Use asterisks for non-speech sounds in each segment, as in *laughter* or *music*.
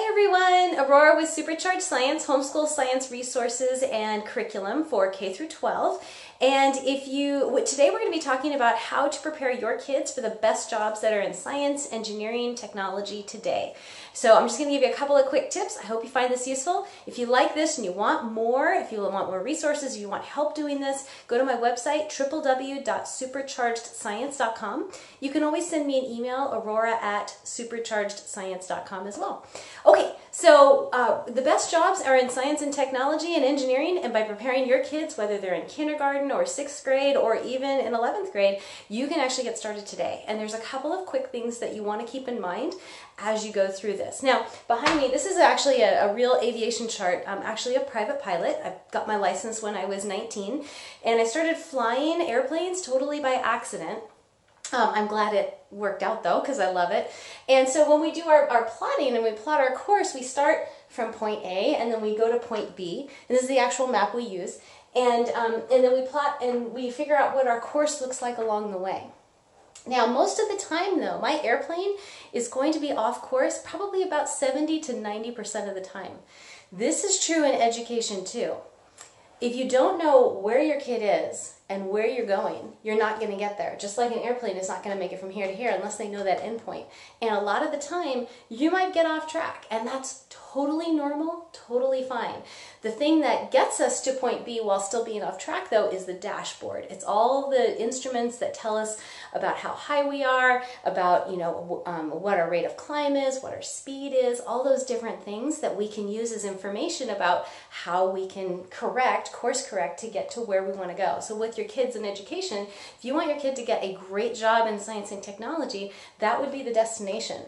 Hi everyone, Aurora with Supercharged Science, homeschool science resources and curriculum for K through 12. And if you, today we're going to be talking about how to prepare your kids for the best jobs that are in science, engineering, technology today. So I'm just going to give you a couple of quick tips. I hope you find this useful. If you like this and you want more, if you want more resources, if you want help doing this, go to my website, www.superchargedscience.com. You can always send me an email, aurora at superchargedscience.com as well. Okay, so uh, the best jobs are in science and technology and engineering, and by preparing your kids, whether they're in kindergarten or sixth grade or even in 11th grade, you can actually get started today. And there's a couple of quick things that you want to keep in mind as you go through this. Now, behind me, this is actually a, a real aviation chart. I'm actually a private pilot. I got my license when I was 19, and I started flying airplanes totally by accident. Um, I'm glad it worked out though because I love it. And so when we do our, our plotting and we plot our course, we start from point A and then we go to point B. And this is the actual map we use. And, um, and then we plot and we figure out what our course looks like along the way. Now, most of the time though, my airplane is going to be off course probably about 70 to 90% of the time. This is true in education too. If you don't know where your kid is and where you're going, you're not going to get there. Just like an airplane is not going to make it from here to here unless they know that endpoint. And a lot of the time, you might get off track, and that's totally normal, totally fine. The thing that gets us to point B while still being off track, though, is the dashboard. It's all the instruments that tell us about how high we are, about you know um, what our rate of climb is, what our speed is, all those different things that we can use as information about how we can correct, course correct, to get to where we want to go. So with your kids in education, if you want your kid to get a great job in science and technology, that would be the destination.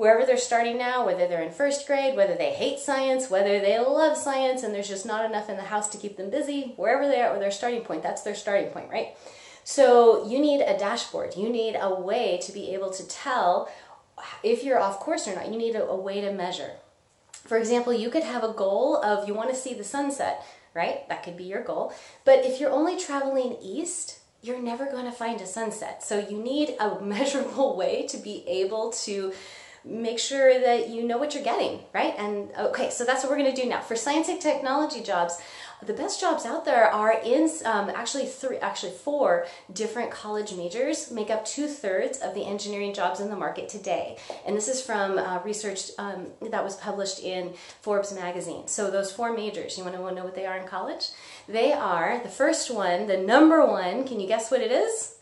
Wherever they're starting now, whether they're in first grade, whether they hate science, whether they love science and there's just not enough in the house to keep them busy, wherever they are or their starting point, that's their starting point, right? So you need a dashboard. You need a way to be able to tell if you're off course or not. You need a, a way to measure. For example, you could have a goal of you want to see the sunset right? That could be your goal. But if you're only traveling east, you're never going to find a sunset. So you need a *laughs* measurable way to be able to make sure that you know what you're getting, right? And okay, so that's what we're to do now. For science and technology jobs, the best jobs out there are in um, actually three, actually four different college majors make up two thirds of the engineering jobs in the market today. And this is from uh, research um, that was published in Forbes magazine. So those four majors, you want to know what they are in college? They are the first one, the number one. Can you guess what it is?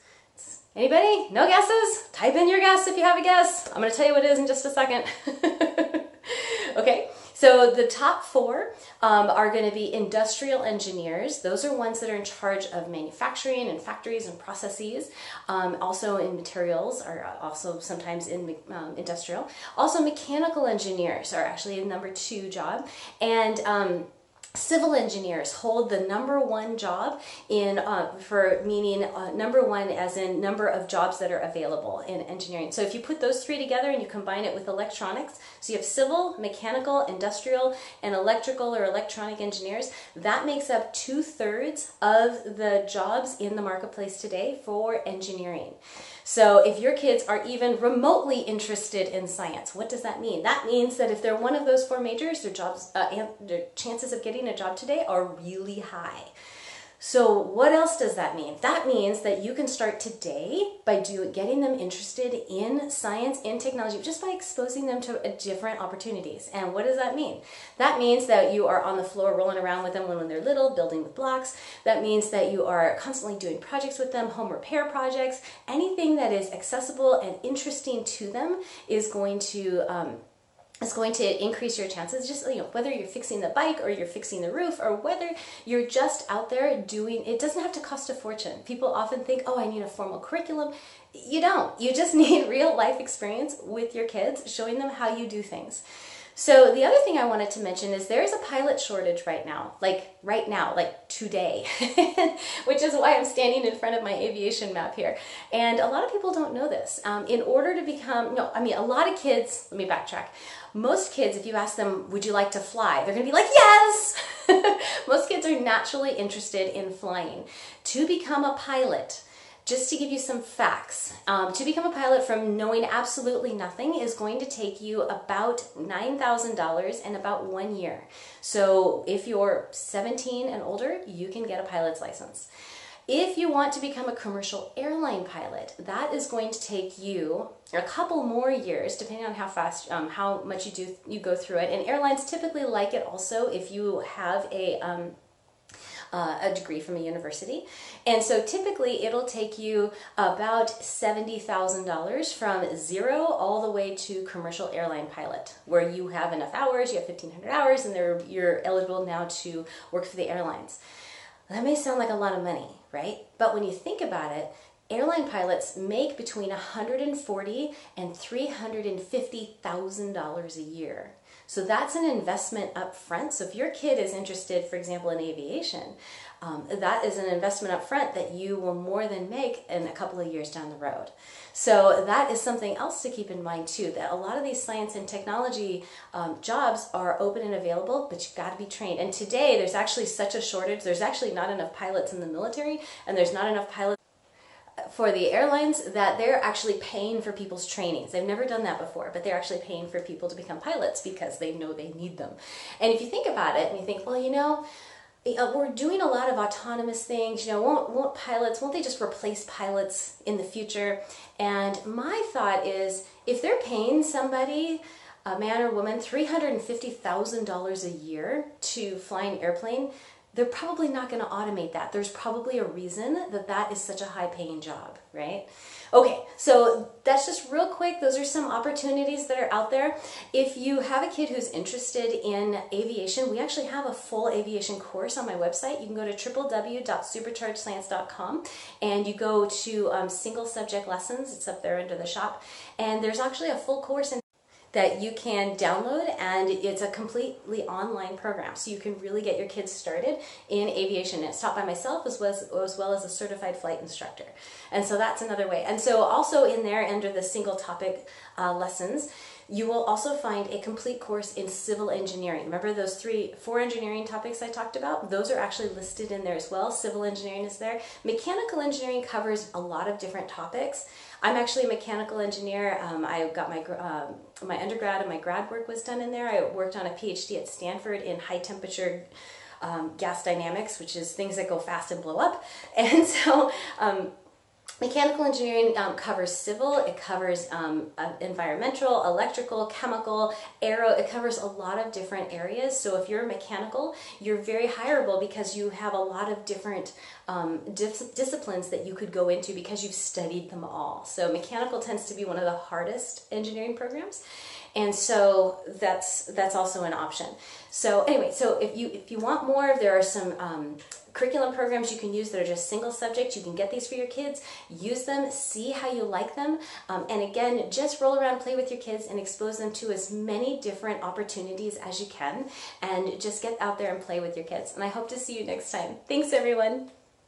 Anybody? No guesses? Type in your guess if you have a guess. I'm to tell you what it is in just a second. *laughs* okay. So the top four um, are to be industrial engineers. Those are ones that are in charge of manufacturing and factories and processes. Um, also in materials, are also sometimes in um, industrial. Also mechanical engineers are actually a number two job. And um, civil engineers hold the number one job in uh, for meaning uh, number one as in number of jobs that are available in engineering so if you put those three together and you combine it with electronics so you have civil mechanical industrial and electrical or electronic engineers that makes up two-thirds of the jobs in the marketplace today for engineering so if your kids are even remotely interested in science, what does that mean? That means that if they're one of those four majors, their jobs, uh, their chances of getting a job today are really high. So what else does that mean? That means that you can start today by do, getting them interested in science and technology just by exposing them to different opportunities. And what does that mean? That means that you are on the floor rolling around with them when, when they're little, building with blocks. That means that you are constantly doing projects with them, home repair projects. Anything that is accessible and interesting to them is going to um, is going to increase your chances just you know whether you're fixing the bike or you're fixing the roof or whether you're just out there doing it doesn't have to cost a fortune. People often think oh i need a formal curriculum. You don't. You just *laughs* need real life experience with your kids showing them how you do things so the other thing I wanted to mention is there is a pilot shortage right now, like right now, like today, *laughs* which is why I'm standing in front of my aviation map here. And a lot of people don't know this. Um, in order to become, no, I mean, a lot of kids, let me backtrack. Most kids, if you ask them, would you like to fly? They're gonna be like, yes! *laughs* Most kids are naturally interested in flying. To become a pilot, just to give you some facts, um, to become a pilot from knowing absolutely nothing is going to take you about $9,000 in about one year. So if you're 17 and older, you can get a pilot's license. If you want to become a commercial airline pilot, that is going to take you a couple more years, depending on how fast, um, how much you do you go through it. And airlines typically like it also if you have a um, uh, a degree from a university. And so typically it'll take you about $70,000 from zero all the way to commercial airline pilot, where you have enough hours, you have 1,500 hours, and you're eligible now to work for the airlines. That may sound like a lot of money, right? But when you think about it, airline pilots make between 140 and 350 thousand dollars a year. So that's an investment up front. So if your kid is interested, for example, in aviation, um, that is an investment up front that you will more than make in a couple of years down the road. So that is something else to keep in mind too, that a lot of these science and technology um, jobs are open and available, but you've got to be trained. And today there's actually such a shortage. There's actually not enough pilots in the military and there's not enough pilots for the airlines that they're actually paying for people's trainings. They've never done that before, but they're actually paying for people to become pilots because they know they need them. And if you think about it and you think, well, you know, uh, we're doing a lot of autonomous things, you know, won't, won't pilots, won't they just replace pilots in the future? And my thought is if they're paying somebody, a man or woman, $350,000 a year to fly an airplane, they're probably not going to automate that. There's probably a reason that that is such a high paying job, right? Okay, so that's just real quick. Those are some opportunities that are out there. If you have a kid who's interested in aviation, we actually have a full aviation course on my website. You can go to www.superchargedscience.com and you go to um, single subject lessons. It's up there under the shop. And there's actually a full course in that you can download and it's a completely online program. So you can really get your kids started in aviation. It's taught by myself as well as, as well as a certified flight instructor. And so that's another way. And so also in there under the single topic uh, lessons you will also find a complete course in civil engineering. Remember those three, four engineering topics I talked about? Those are actually listed in there as well. Civil engineering is there. Mechanical engineering covers a lot of different topics. I'm actually a mechanical engineer. Um, I got my um, my undergrad and my grad work was done in there. I worked on a PhD at Stanford in high temperature um, gas dynamics, which is things that go fast and blow up. *laughs* And so um, Mechanical engineering um, covers civil, it covers um, uh, environmental, electrical, chemical, aero, it covers a lot of different areas. So if you're mechanical, you're very hireable because you have a lot of different um, dis disciplines that you could go into because you've studied them all. So mechanical tends to be one of the hardest engineering programs. And so that's that's also an option. So anyway, so if you if you want more, there are some um, curriculum programs you can use that are just single subject. You can get these for your kids, use them, see how you like them, um, and again, just roll around, play with your kids, and expose them to as many different opportunities as you can, and just get out there and play with your kids. And I hope to see you next time. Thanks, everyone.